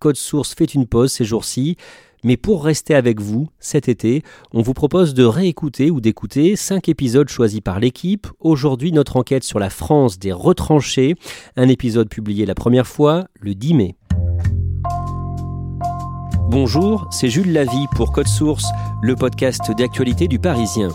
Code Source fait une pause ces jours-ci, mais pour rester avec vous cet été, on vous propose de réécouter ou d'écouter cinq épisodes choisis par l'équipe. Aujourd'hui, notre enquête sur la France des retranchés, un épisode publié la première fois le 10 mai. Bonjour, c'est Jules Lavie pour Code Source, le podcast d'actualité du Parisien.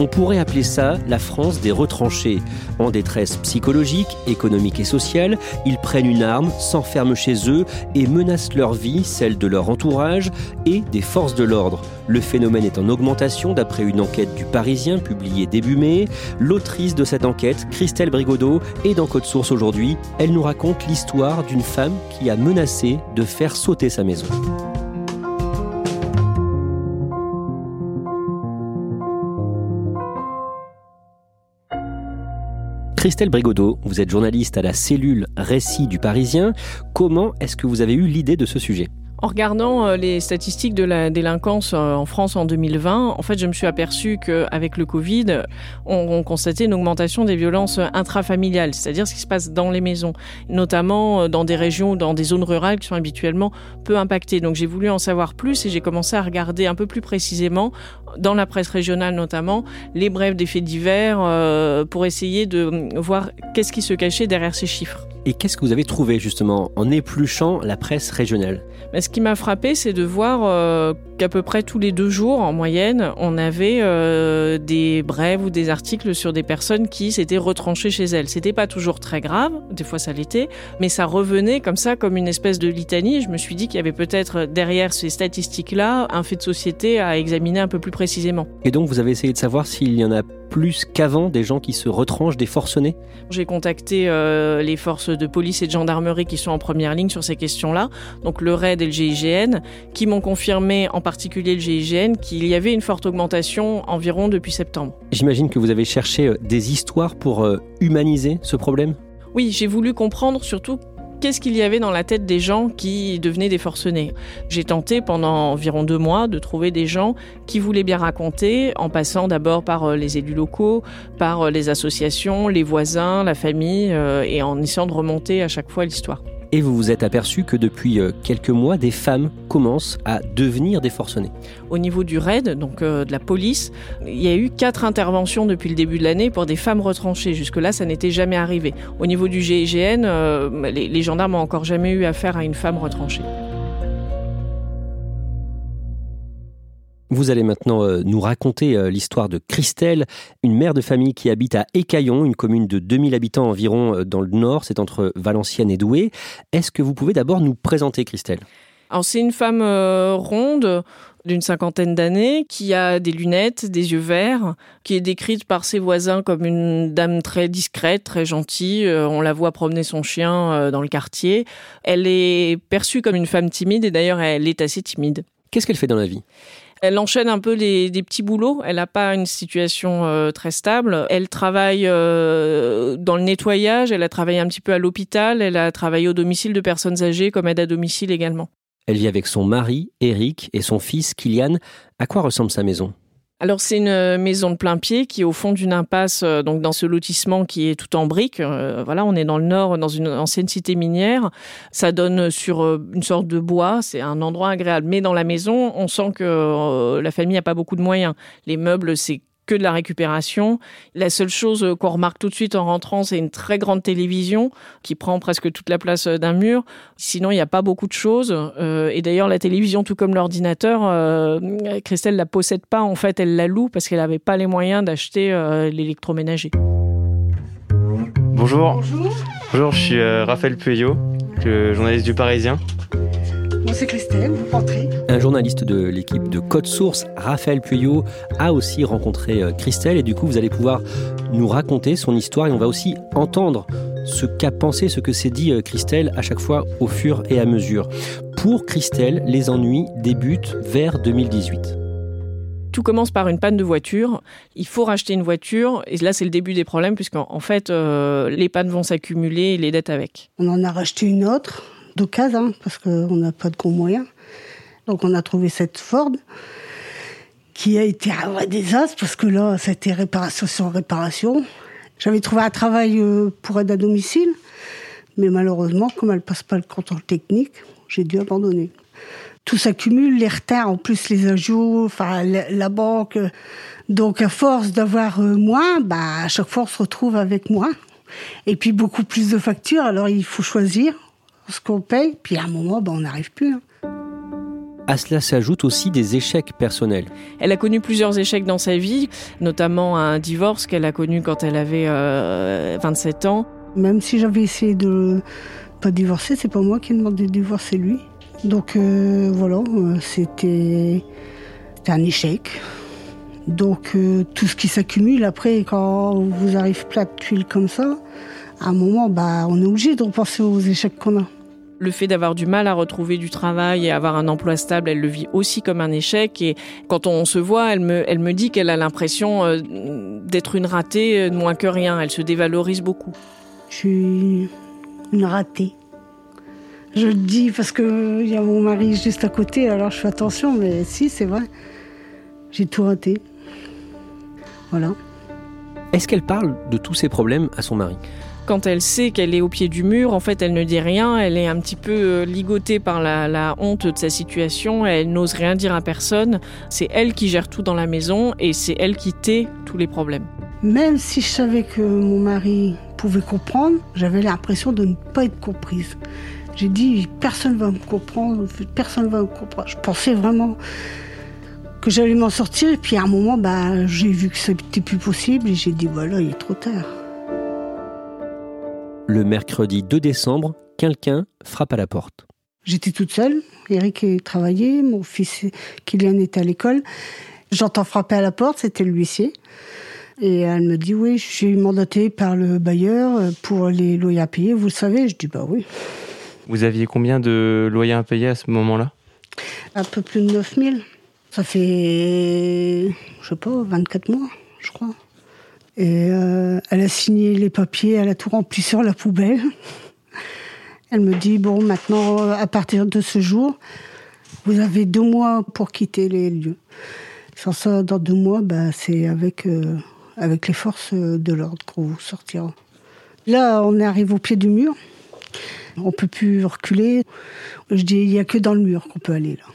On pourrait appeler ça la France des retranchés. En détresse psychologique, économique et sociale, ils prennent une arme, s'enferment chez eux et menacent leur vie, celle de leur entourage et des forces de l'ordre. Le phénomène est en augmentation d'après une enquête du Parisien publiée début mai. L'autrice de cette enquête, Christelle Brigodeau, est dans Code Source aujourd'hui. Elle nous raconte l'histoire d'une femme qui a menacé de faire sauter sa maison. Christelle Brigodeau, vous êtes journaliste à la cellule Récit du Parisien. Comment est-ce que vous avez eu l'idée de ce sujet? En regardant euh, les statistiques de la délinquance euh, en France en 2020, en fait, je me suis aperçu qu'avec le Covid, on, on, constatait une augmentation des violences intrafamiliales, c'est-à-dire ce qui se passe dans les maisons, notamment euh, dans des régions, dans des zones rurales qui sont habituellement peu impactées. Donc j'ai voulu en savoir plus et j'ai commencé à regarder un peu plus précisément, dans la presse régionale notamment, les brèves des faits divers euh, pour essayer de voir qu'est-ce qui se cachait derrière ces chiffres. Et qu'est-ce que vous avez trouvé justement en épluchant la presse régionale? Mais Ce qui m'a frappé, c'est de voir euh, qu'à peu près tous les deux jours, en moyenne, on avait euh, des brèves ou des articles sur des personnes qui s'étaient retranchées chez elles. C'était pas toujours très grave, des fois ça l'était, mais ça revenait comme ça, comme une espèce de litanie. Je me suis dit qu'il y avait peut-être derrière ces statistiques-là un fait de société à examiner un peu plus précisément. Et donc vous avez essayé de savoir s'il y en a plus qu'avant des gens qui se retranchent, des forcenés? J'ai contacté euh, les forces de police et de gendarmerie qui sont en première ligne sur ces questions-là, donc le RAID et le GIGN, qui m'ont confirmé, en particulier le GIGN, qu'il y avait une forte augmentation environ depuis septembre. J'imagine que vous avez cherché euh, des histoires pour euh, humaniser ce problème? Oui, j'ai voulu comprendre surtout qu'est-ce qu'il y avait dans la tête des gens qui devenaient des forcenés? J'ai tenté pendant environ deux mois de trouver des gens qui voulaient bien raconter, en passant d'abord par euh, les élus locaux, par les associations, les voisins, la famille, et en essayant de remonter à chaque fois l'histoire. Et vous vous êtes aperçu que depuis quelques mois, des femmes commencent à devenir des forcenés. Au niveau du RAID, donc euh, de la police, il y a eu quatre interventions depuis le début de l'année pour des femmes retranchées. Jusque-là, ça n'était jamais arrivé. Au niveau du GIGN, euh, les gendarmes n'ont encore jamais eu affaire à une femme retranchée. Vous allez maintenant euh, nous raconter euh, l'histoire de Christelle, une mère de famille qui habite à Écaillon, une commune de 2000 habitants environ euh, dans le nord, c'est entre Valenciennes et Douai. Est-ce que vous pouvez d'abord nous présenter Christelle? Alors c'est une femme ronde d'une cinquantaine d'années, qui a des lunettes, des yeux verts, qui est décrite par ses voisins comme une dame très discrète, très gentille. On la voit promener son chien dans le quartier. Elle est perçue comme une femme timide et d'ailleurs elle est assez timide. Qu'est-ce qu'elle fait dans la vie? Elle enchaîne un peu les, des petits boulots. Elle n'a pas une situation euh, très stable. Elle travaille euh, dans le nettoyage. Elle a travaillé un petit peu à l'hôpital. Elle a travaillé au domicile de personnes âgées comme aide à domicile également. Elle vit avec son mari, Eric, et son fils, Kylian. À quoi ressemble sa maison? Alors c'est une maison de plein pied qui est au fond d'une impasse, euh, donc dans ce lotissement qui est tout en briques. Euh, voilà, on est dans le nord, dans une ancienne cité minière. Ça donne sur euh, une sorte de bois. C'est un endroit agréable. Mais dans la maison, on sent que la famille n'a pas beaucoup de moyens. Les meubles, c'est que de la récupération. La seule chose qu'on remarque tout de suite en rentrant, c'est une très grande télévision qui prend presque toute la place d'un mur. Sinon, il n'y a pas beaucoup de choses. Euh, et d'ailleurs, la télévision, tout comme l'ordinateur, euh, Christelle la possède pas. En fait, elle la loue parce qu'elle n'avait pas les moyens d'acheter euh, l'électroménager. Bonjour. Bonjour. je suis Raphaël Pueyo, journaliste du Parisien. C'est Christelle, vous rentrez. Un journaliste de l'équipe de Code Source, Raphaël Pueyo, a aussi rencontré euh, Christelle et du coup, vous allez pouvoir nous raconter son histoire et on va aussi entendre ce qu'a pensé, ce que s'est dit euh, Christelle à chaque fois au fur et à mesure. Pour Christelle, les ennuis débutent vers 2018. Tout commence par une panne de voiture. Il faut racheter une voiture et là c'est le début des problèmes puisqu'en fait euh, les pannes vont s'accumuler et les dettes avec. On en a racheté une autre d'occasion, hein, parce qu'on n'a pas de gros moyens. Donc on a trouvé cette Ford qui a été un vrai désastre parce que là, c'était réparation sur réparation. J'avais trouvé un travail euh, pour aide à domicile, mais malheureusement, comme elle passe pas le contrôle technique, j'ai dû abandonner. Tout s'accumule, les retards, en plus les ajouts, enfin la, banque. Donc à force d'avoir euh, moins, bah à chaque fois on se retrouve avec moins. Et puis beaucoup plus de factures, alors il faut choisir ce qu'on paye, puis à un moment, ben, on n'arrive plus. Hein. À cela s'ajoutent aussi des échecs personnels. Elle a connu plusieurs échecs dans sa vie, notamment un divorce qu'elle a connu quand elle avait 27 euh, ans. Même si j'avais essayé de pas divorcer, c'est pas moi qui ai demandé de divorcer lui. Donc euh, voilà, euh, c'était un échec. Donc tout ce qui s'accumule après, quand vous arrive plein de tuiles comme ça, à un moment, bah, on est obligé de repenser aux échecs qu'on a. Le fait d'avoir du mal à retrouver du travail et avoir un emploi stable, elle le vit aussi comme un échec. Et quand on se voit, elle me, elle me dit qu'elle a l'impression euh, d'être une ratée euh, moins que rien. Elle se dévalorise beaucoup. Je suis une ratée. Je le dis parce qu'il y a mon mari juste à côté, alors je fais attention, mais si, c'est vrai. J'ai tout raté. Voilà. Est-ce qu'elle parle de tous ces problèmes à son mari? Quand elle sait qu'elle est au pied du mur, en fait, elle ne dit rien. Elle est un petit peu euh, ligotée par la, honte de sa situation. Elle n'ose rien dire à personne. C'est elle qui gère tout dans la maison et c'est elle qui tait tous les problèmes. Même si je savais que mon mari pouvait comprendre, j'avais l'impression de ne pas être comprise. J'ai dit, personne ne va me comprendre, personne ne va me comprendre. Je pensais vraiment que j'allais m'en sortir. Et puis à un moment, bah, j'ai vu que c'était plus possible et j'ai dit, voilà, il est trop tard. Le mercredi 2 décembre, quelqu'un frappe à la porte. J'étais toute seule. Eric travaillait, mon fils Kylian était à l'école. J'entends frapper à la porte, c'était l'huissier. Et elle me dit Oui, je suis mandatée par le bailleur pour les loyers à payer, vous le savez Je dis Bah oui. Vous aviez combien de loyers à payer à ce moment-là? Un peu plus de 9000. Ça fait, je sais pas, 24 mois, je crois. Et euh, elle a signé les papiers, elle a tout rempli sur la poubelle. Elle me dit bon, maintenant, euh, à partir de ce jour, vous avez deux mois pour quitter les lieux. Sans ça, dans deux mois, bah, c'est avec, euh, avec les forces de l'ordre qu'on vous sortira. Là, on arrive au pied du mur. On peut plus reculer. Je dis, il n'y a que dans le mur qu'on peut aller là.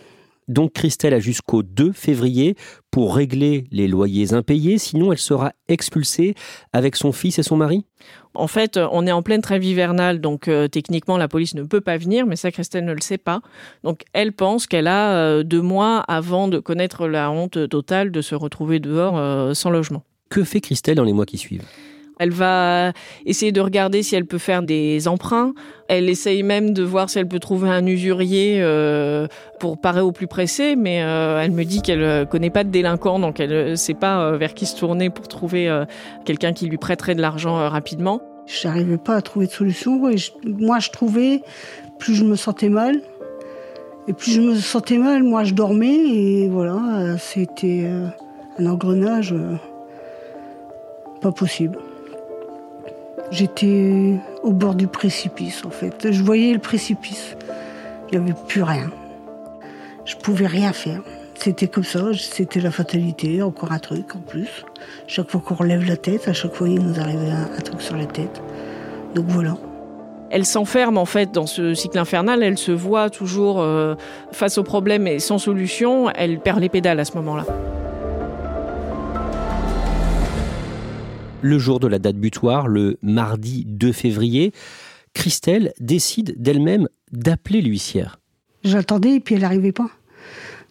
Donc Christelle a jusqu'au 2 février pour régler les loyers impayés, sinon elle sera expulsée avec son fils et son mari? En fait, on est en pleine trêve hivernale, donc euh, techniquement la police ne peut pas venir, mais ça Christelle ne le sait pas. Donc elle pense qu'elle a euh, deux mois avant de connaître la honte totale de se retrouver dehors euh, sans logement. Que fait Christelle dans les mois qui suivent? Elle va essayer de regarder si elle peut faire des emprunts. Elle essaye même de voir si elle peut trouver un usurier euh, pour parer au plus pressé, mais euh, elle me dit qu'elle euh, connaît pas de délinquants, donc elle ne sait pas vers qui se tourner pour trouver quelqu'un qui lui prêterait de l'argent rapidement. Je n'arrivais pas à trouver de solution. Et moi, je trouvais, plus je me sentais mal, et plus je me sentais mal, moi, je dormais, et voilà, c'était un engrenage pas possible. J'étais au bord du précipice en fait. Je voyais le précipice. Il n'y avait plus rien. Je pouvais rien faire. C'était comme ça, c'était la fatalité, encore un truc en plus. Chaque fois qu'on relève la tête, à chaque fois il nous arrivait un, truc sur la tête. Donc voilà. Elle s'enferme en fait dans ce cycle infernal, elle se voit toujours euh, face aux problèmes et sans solution, elle perd les pédales à ce moment-là. Le jour de la date butoir, le mardi 2 février, Christelle décide d'elle-même d'appeler l'huissière. J'attendais et puis elle n'arrivait pas.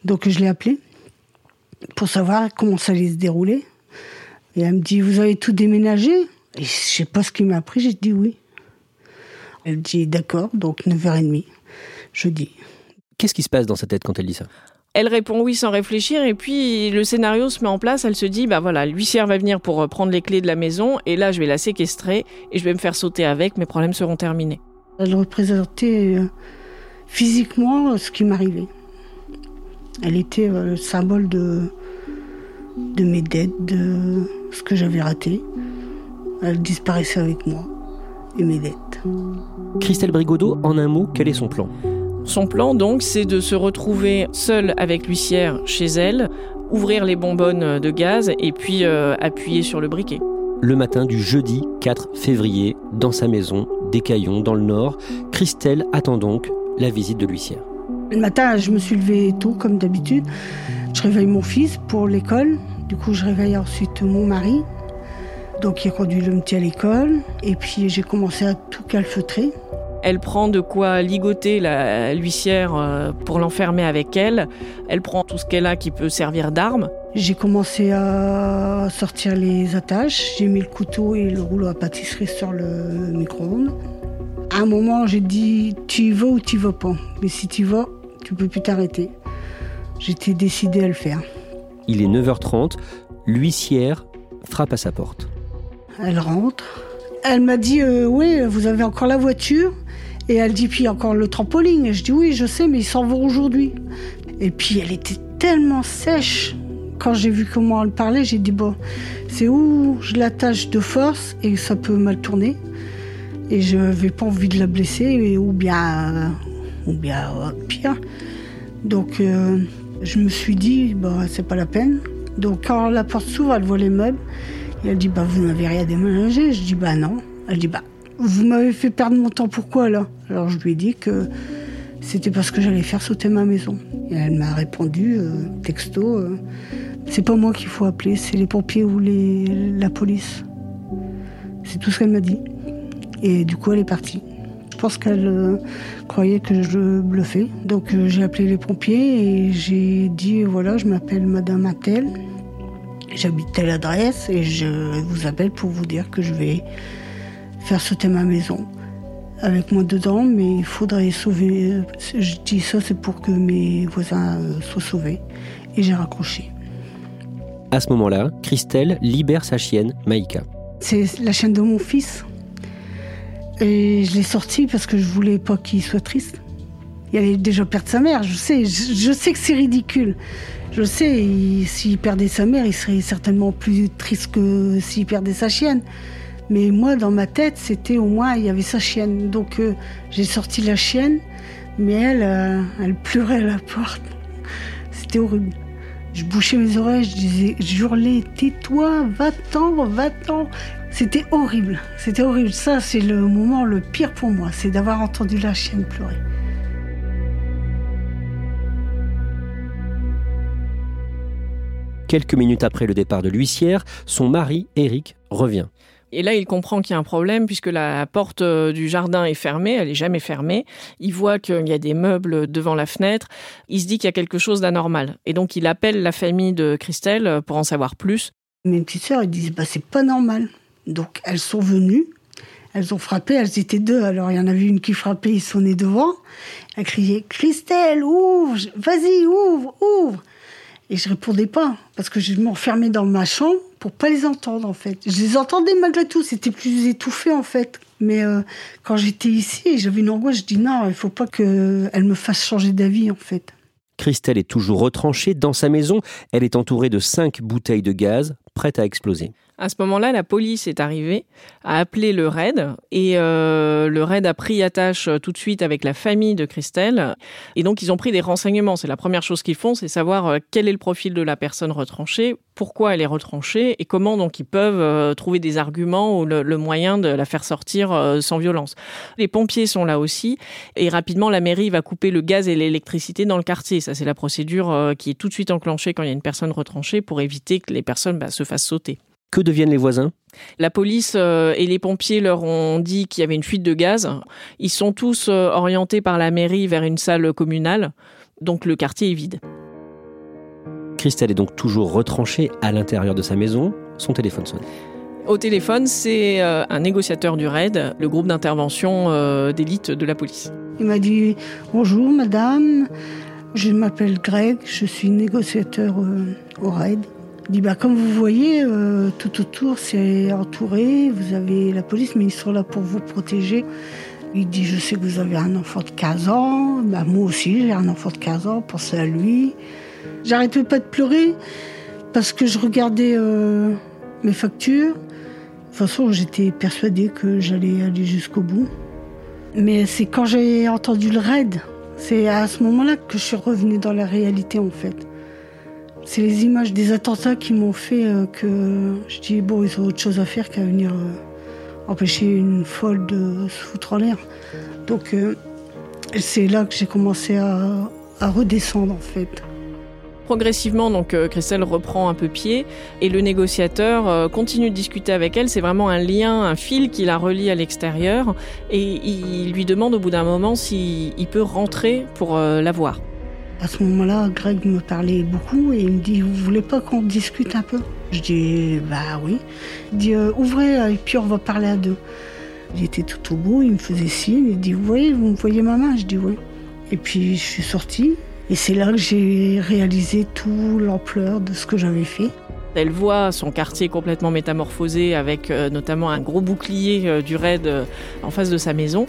Donc je l'ai appelée pour savoir comment ça allait se dérouler. Et elle me dit, vous avez tout déménagé? Et je sais pas ce qui m'a appris, j'ai dit oui. Elle dit, d'accord, donc 9h30, jeudi. Qu'est-ce qui se passe dans sa tête quand elle dit ça? Elle répond oui sans réfléchir et puis le scénario se met en place. Elle se dit bah voilà, l'huissière va venir pour euh, prendre les clés de la maison et là je vais la séquestrer et je vais me faire sauter avec. Mes problèmes seront terminés. Elle représentait euh, physiquement ce qui m'arrivait. Elle était euh, le symbole de, de mes dettes, de ce que j'avais raté. Elle disparaissait avec moi et mes dettes. Christelle Brigodeau, en un mot, quel est son plan? Son plan, donc, c'est de se retrouver seule avec l'huissière chez elle, ouvrir les bonbonnes de gaz et puis euh, appuyer sur le briquet. Le matin du jeudi 4 février, dans sa maison, des Caillons, dans le Nord, Christelle attend donc la visite de l'huissière. Le matin, je me suis levée tôt, comme d'habitude. Je réveille mon fils pour l'école. Du coup, je réveille ensuite mon mari. Donc, il conduit le petit à l'école. Et puis, j'ai commencé à tout calfeutrer. Elle prend de quoi ligoter l'huissière euh, pour l'enfermer avec elle. Elle prend tout ce qu'elle a qui peut servir d'arme. J'ai commencé à sortir les attaches. J'ai mis le couteau et le rouleau à pâtisserie sur le micro-ondes. À un moment, j'ai dit tu y vas ou tu y vas pas? Mais si tu y vas, tu peux plus t'arrêter. J'étais décidée à le faire. Il est 9h30. L'huissière frappe à sa porte. Elle rentre. Elle m'a dit euh, Oui, vous avez encore la voiture? Et elle dit Puis encore le trampoline. Et je dis Oui, je sais, mais ils s'en vont aujourd'hui. Et puis elle était tellement sèche. Quand j'ai vu comment elle parlait, j'ai dit Bon, c'est où je l'attache de force et ça peut mal tourner. Et je n'avais pas envie de la blesser, ou bien, euh, ou bien euh, pire. Donc euh, je me suis dit, bah, c'est pas la peine. Donc quand la porte s'ouvre, elle voit les meubles. Et elle dit, bah, vous n'avez rien déménagé. Je dis, bah non. Elle dit, bah, vous m'avez fait perdre mon temps, pourquoi là? Alors je lui ai dit que c'était parce que j'allais faire sauter ma maison. Et elle m'a répondu, texto, c'est pas moi qu'il faut appeler, c'est les pompiers ou les, la police. C'est tout ce qu'elle m'a dit. Et du coup, elle est partie. Je pense qu'elle euh, croyait que je bluffais. Donc euh, j'ai appelé les pompiers et j'ai dit voilà, je m'appelle Madame Attel, j'habite telle adresse et je vous appelle pour vous dire que je vais faire sauter ma maison avec moi dedans, mais il faudrait sauver. Euh, je dis ça, c'est pour que mes voisins soient sauvés. Et j'ai raccroché. À ce moment-là, Christelle libère sa chienne, Maïka. C'est la chienne de mon fils. Et je l'ai sorti parce que je voulais pas qu'il soit triste. Il allait déjà perdre sa mère, je sais. Je, sais que c'est ridicule. Je sais, s'il perdait sa mère, il serait certainement plus triste que s'il perdait sa chienne. Mais moi, dans ma tête, c'était au moins, il y avait sa chienne. Donc euh, j'ai sorti la chienne, mais elle, euh, elle pleurait à la porte. C'était horrible. Je bouchais mes oreilles, je disais, je hurlais, tais-toi, va-t'en, va-t'en. C'était horrible, c'était horrible. Ça, c'est le moment le pire pour moi, c'est d'avoir entendu la chienne pleurer. Quelques minutes après le départ de l'huissière, son mari, Eric, revient. Et là, il comprend qu'il y a un problème puisque la porte euh, du jardin est fermée, elle n'est jamais fermée. Il voit qu'il y a des meubles devant la fenêtre. Il se dit qu'il y a quelque chose d'anormal. Et donc, il appelle la famille de Christelle pour en savoir plus. Mes petites sœurs, ils disent, bah, c'est pas normal. Donc elles sont venues, elles ont frappé, elles étaient deux. Alors il y en avait une qui frappait, ils sont nés devant. Elle criait Christelle, ouvre, vas-y, ouvre, ouvre. Et je répondais pas parce que je m'enfermais dans ma chambre pour pas les entendre en fait. Je les entendais malgré tout, c'était plus étouffé en fait. Mais euh, quand j'étais ici, j'avais une angoisse. Je dis non, il faut pas qu'elle me fasse changer d'avis en fait. Christelle est toujours retranchée dans sa maison. Elle est entourée de cinq bouteilles de gaz prêtes à exploser. À ce moment-là, la police est arrivée, a appelé le RAID et euh, le RAID a pris attache euh, tout de suite avec la famille de Christelle. Et donc, ils ont pris des renseignements. C'est la première chose qu'ils font, c'est savoir euh, quel est le profil de la personne retranchée, pourquoi elle est retranchée et comment donc ils peuvent trouver des arguments ou le, moyen de la faire sortir sans violence. Les pompiers sont là aussi et rapidement la mairie va couper le gaz et l'électricité dans le quartier. Ça c'est la procédure qui est tout de suite enclenchée quand il y a une personne retranchée pour éviter que les personnes bah, se fassent sauter. Que deviennent les voisins? La police euh, et les pompiers leur ont dit qu'il y avait une fuite de gaz. Ils sont tous euh, orientés par la mairie vers une salle communale, donc le quartier est vide. Christelle est donc toujours retranchée à l'intérieur de sa maison. Son téléphone sonne. Au téléphone, c'est euh, un négociateur du RAID, le groupe d'intervention d'élite de la police. Il m'a dit Bonjour madame, je m'appelle Greg, je suis négociateur au RAID. Il dit bah, comme vous voyez, euh, tout autour c'est entouré, vous avez la police, mais ils sont là pour vous protéger. Il dit je sais que vous avez un enfant de 15 ans, bah, moi aussi j'ai un enfant de 15 ans, pensez à lui. J'arrêtais pas de pleurer parce que je regardais euh, mes factures. De toute façon, j'étais persuadée que j'allais aller jusqu'au bout. Mais c'est quand j'ai entendu le raid, c'est à ce moment-là que je suis revenue dans la réalité en fait. C'est les images des attentats qui m'ont fait euh, que je dis bon, ils ont autre chose à faire qu'à venir euh, empêcher une folle de se foutre en l'air. Donc euh, c'est là que j'ai commencé à, redescendre en fait. Progressivement, donc Christelle reprend un peu pied et le négociateur continue de discuter avec elle. C'est vraiment un lien, un fil qui la relie à l'extérieur et il lui demande au bout d'un moment s'il peut rentrer pour la voir. À ce moment-là, Greg me parlait beaucoup et il me dit Vous voulez pas qu'on discute un peu? Je dis Bah oui. Il dit euh, Ouvrez et puis on va parler à deux. J'étais tout au bout, il me faisait signe, il dit Vous voyez, vous me voyez ma main? Je dis Oui. Et puis je suis sortie et c'est là que j'ai réalisé toute l'ampleur de ce que j'avais fait. Elle voit son quartier complètement métamorphosé avec euh, notamment un gros bouclier euh, du raid en face de sa maison.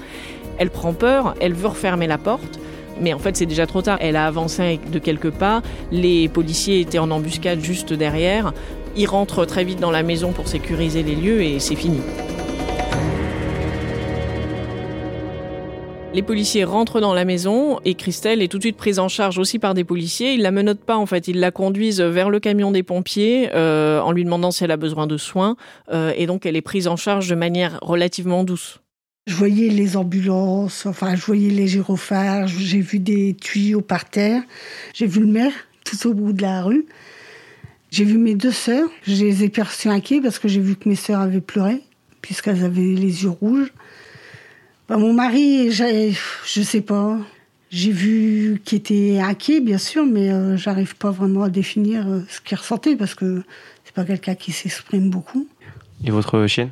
Elle prend peur, elle veut refermer la porte. Mais en fait, c'est déjà trop tard. Elle a avancé de quelques pas. Les policiers étaient en embuscade juste derrière. Ils rentrent très vite dans la maison pour sécuriser les lieux et c'est fini. Les policiers rentrent dans la maison et Christelle est tout de suite prise en charge aussi par des policiers. Ils la menottent pas en fait, ils la conduisent vers le camion des pompiers euh, en lui demandant si elle a besoin de soins euh, et donc elle est prise en charge de manière relativement douce. Je voyais les ambulances, enfin, je voyais les gyrophares, j'ai vu des tuyaux par terre, j'ai vu le maire tout au bout de la rue. J'ai vu mes deux sœurs, je les ai perçues inquiets parce que j'ai vu que mes sœurs avaient pleuré, puisqu'elles avaient les yeux rouges. Bah, mon mari, je sais pas, j'ai vu qu'il était inquiet, bien sûr, mais euh, j'arrive pas vraiment à définir euh, ce qu'il ressentait parce que c'est pas quelqu'un qui s'exprime beaucoup. Et votre chienne?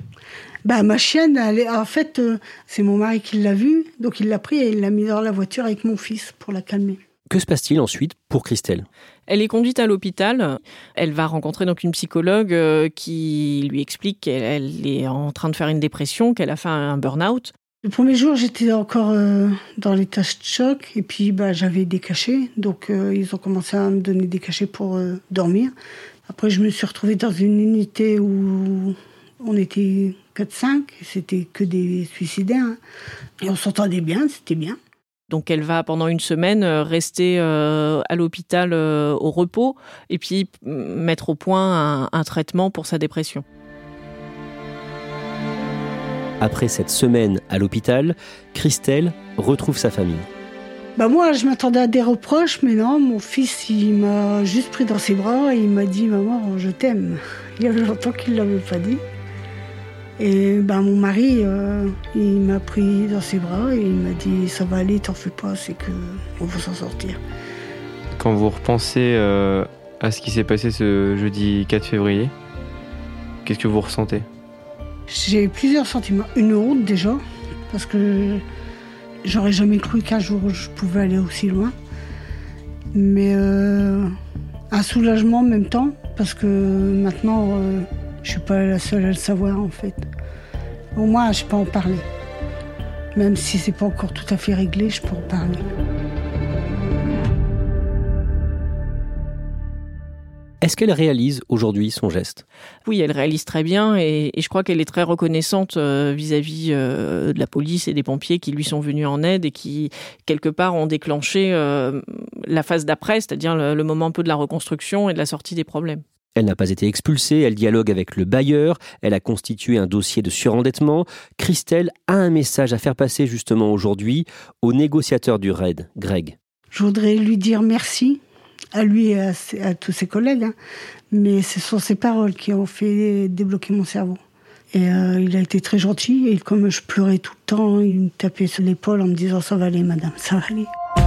Bah, ma chienne, elle en fait, euh, c'est mon mari qui l'a vue, donc il l'a pris et il l'a mis dans la voiture avec mon fils pour la calmer. Que se passe-t-il ensuite pour Christelle? Elle est conduite à l'hôpital. Elle va rencontrer donc une psychologue euh, qui lui explique qu'elle est en train de faire une dépression, qu'elle a fait un burn-out. Le premier jour, j'étais encore euh, dans l'état de choc et puis bah, j'avais des cachets. Donc ils ont commencé à me donner des cachets pour dormir. Après, je me suis retrouvée dans une unité où on était 4-5, c'était que des suicidaires. Hein. Et on s'entendait bien, c'était bien. Donc elle va pendant une semaine euh, rester euh, à l'hôpital euh, au repos et puis mettre au point un, traitement pour sa dépression. Après cette semaine à l'hôpital, Christelle retrouve sa famille. Bah moi, je m'attendais à des reproches, mais non, mon fils, il m'a juste pris dans ses bras et il m'a dit Maman, je t'aime. Il y avait longtemps qu'il ne l'avait pas dit. Et ben, mon mari, euh, il m'a pris dans ses bras et il m'a dit Ça va aller, t'en fais pas, c'est qu'on va s'en sortir. Quand vous repensez euh, à ce qui s'est passé ce jeudi 4 février, qu'est-ce que vous ressentez? J'ai plusieurs sentiments. Une honte déjà, parce que j'aurais jamais cru qu'un jour je pouvais aller aussi loin. Mais euh, un soulagement en même temps, parce que maintenant je suis pas la seule à le savoir en fait. Au moins, je peux en parler. Même si c'est pas encore tout à fait réglé, je peux en parler. Est-ce qu'elle réalise aujourd'hui son geste? Oui, elle réalise très bien et, je crois qu'elle est très reconnaissante euh, vis-à-vis euh, de la police et des pompiers qui lui sont venus en aide et qui, quelque part, ont déclenché euh, la phase d'après, c'est-à-dire le moment un peu de la reconstruction et de la sortie des problèmes. Elle n'a pas été expulsée, elle dialogue avec le bailleur, elle a constitué un dossier de surendettement. Christelle a un message à faire passer justement aujourd'hui au négociateur du RAID, Greg. Je voudrais lui dire merci, à lui et à, tous ses collègues. Hein. Mais ce sont ses paroles qui ont fait débloquer mon cerveau. Et euh, il a été très gentil. Et comme je pleurais tout le temps, il me tapait sur l'épaule en me disant Ça va aller, madame, ça va aller.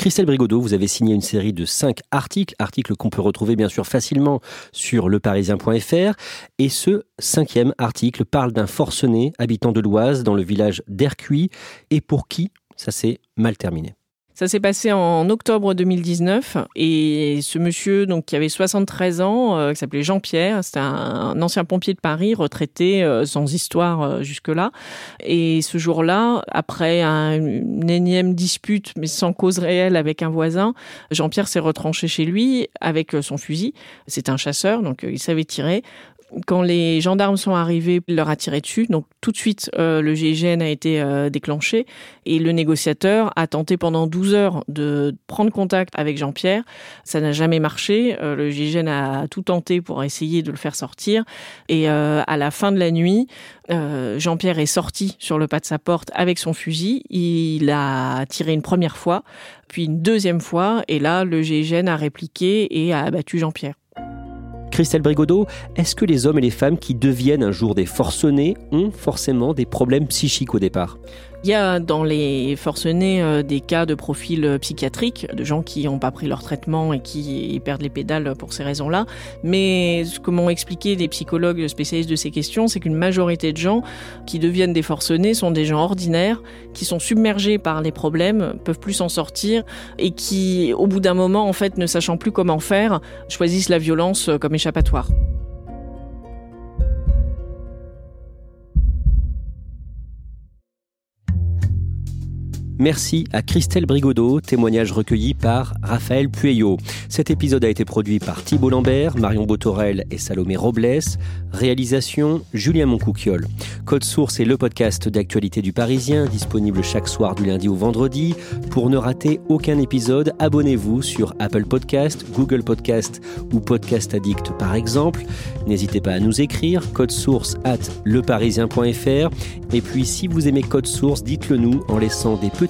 Christelle Brigodeau, vous avez signé une série de cinq articles, articles qu'on peut retrouver bien sûr facilement sur leparisien.fr. Et ce cinquième article parle d'un forcené habitant de l'Oise dans le village d'Ercuy et pour qui? Ça s'est mal terminé. Ça s'est passé en octobre 2019 et ce monsieur donc qui avait 73 ans, euh, qui s'appelait Jean-Pierre, c'était un, ancien pompier de Paris, retraité euh, sans histoire euh, jusque-là. Et ce jour-là, après une énième dispute mais sans cause réelle avec un voisin, Jean-Pierre s'est retranché chez lui avec son fusil. C'est un chasseur donc il savait tirer quand les gendarmes sont arrivés, il leur a tiré dessus. Donc tout de suite, euh, le GIGN a été euh, déclenché et le négociateur a tenté pendant 12 heures de prendre contact avec Jean-Pierre. Ça n'a jamais marché. Euh, le GIGN a tout tenté pour essayer de le faire sortir. Et à la fin de la nuit, Jean-Pierre est sorti sur le pas de sa porte avec son fusil. Il a tiré une première fois, puis une deuxième fois. Et là, le GIGN a répliqué et a abattu Jean-Pierre. Christelle Brigodeau, est-ce que les hommes et les femmes qui deviennent un jour des forcenés ont forcément des problèmes psychiques au départ? Il y a dans les forcenés euh, des cas de profil euh, psychiatrique, de gens qui n'ont pas pris leur traitement et qui perdent les pédales pour ces raisons-là. Mais ce que m'ont expliqué des psychologues spécialistes de ces questions, c'est qu'une majorité de gens qui deviennent des forcenés sont des gens ordinaires, qui sont submergés par les problèmes, peuvent plus s'en sortir et qui, au bout d'un moment, en fait, ne sachant plus comment faire, choisissent la violence comme échappatoire. Merci à Christelle Brigodeau, témoignage recueilli par Raphaël Pueyo. Cet épisode a été produit par Thibault Lambert, Marion Botorel et Salomé Robles. Réalisation Julien Moncouquiol. Code Source est le podcast d'actualité du Parisien, disponible chaque soir du lundi au vendredi. Pour ne rater aucun épisode, abonnez-vous sur Apple Podcast, Google Podcast ou Podcast Addict par exemple. N'hésitez pas à nous écrire code source at leparisien.fr. Et puis si vous aimez Code Source, dites-le nous en laissant des petits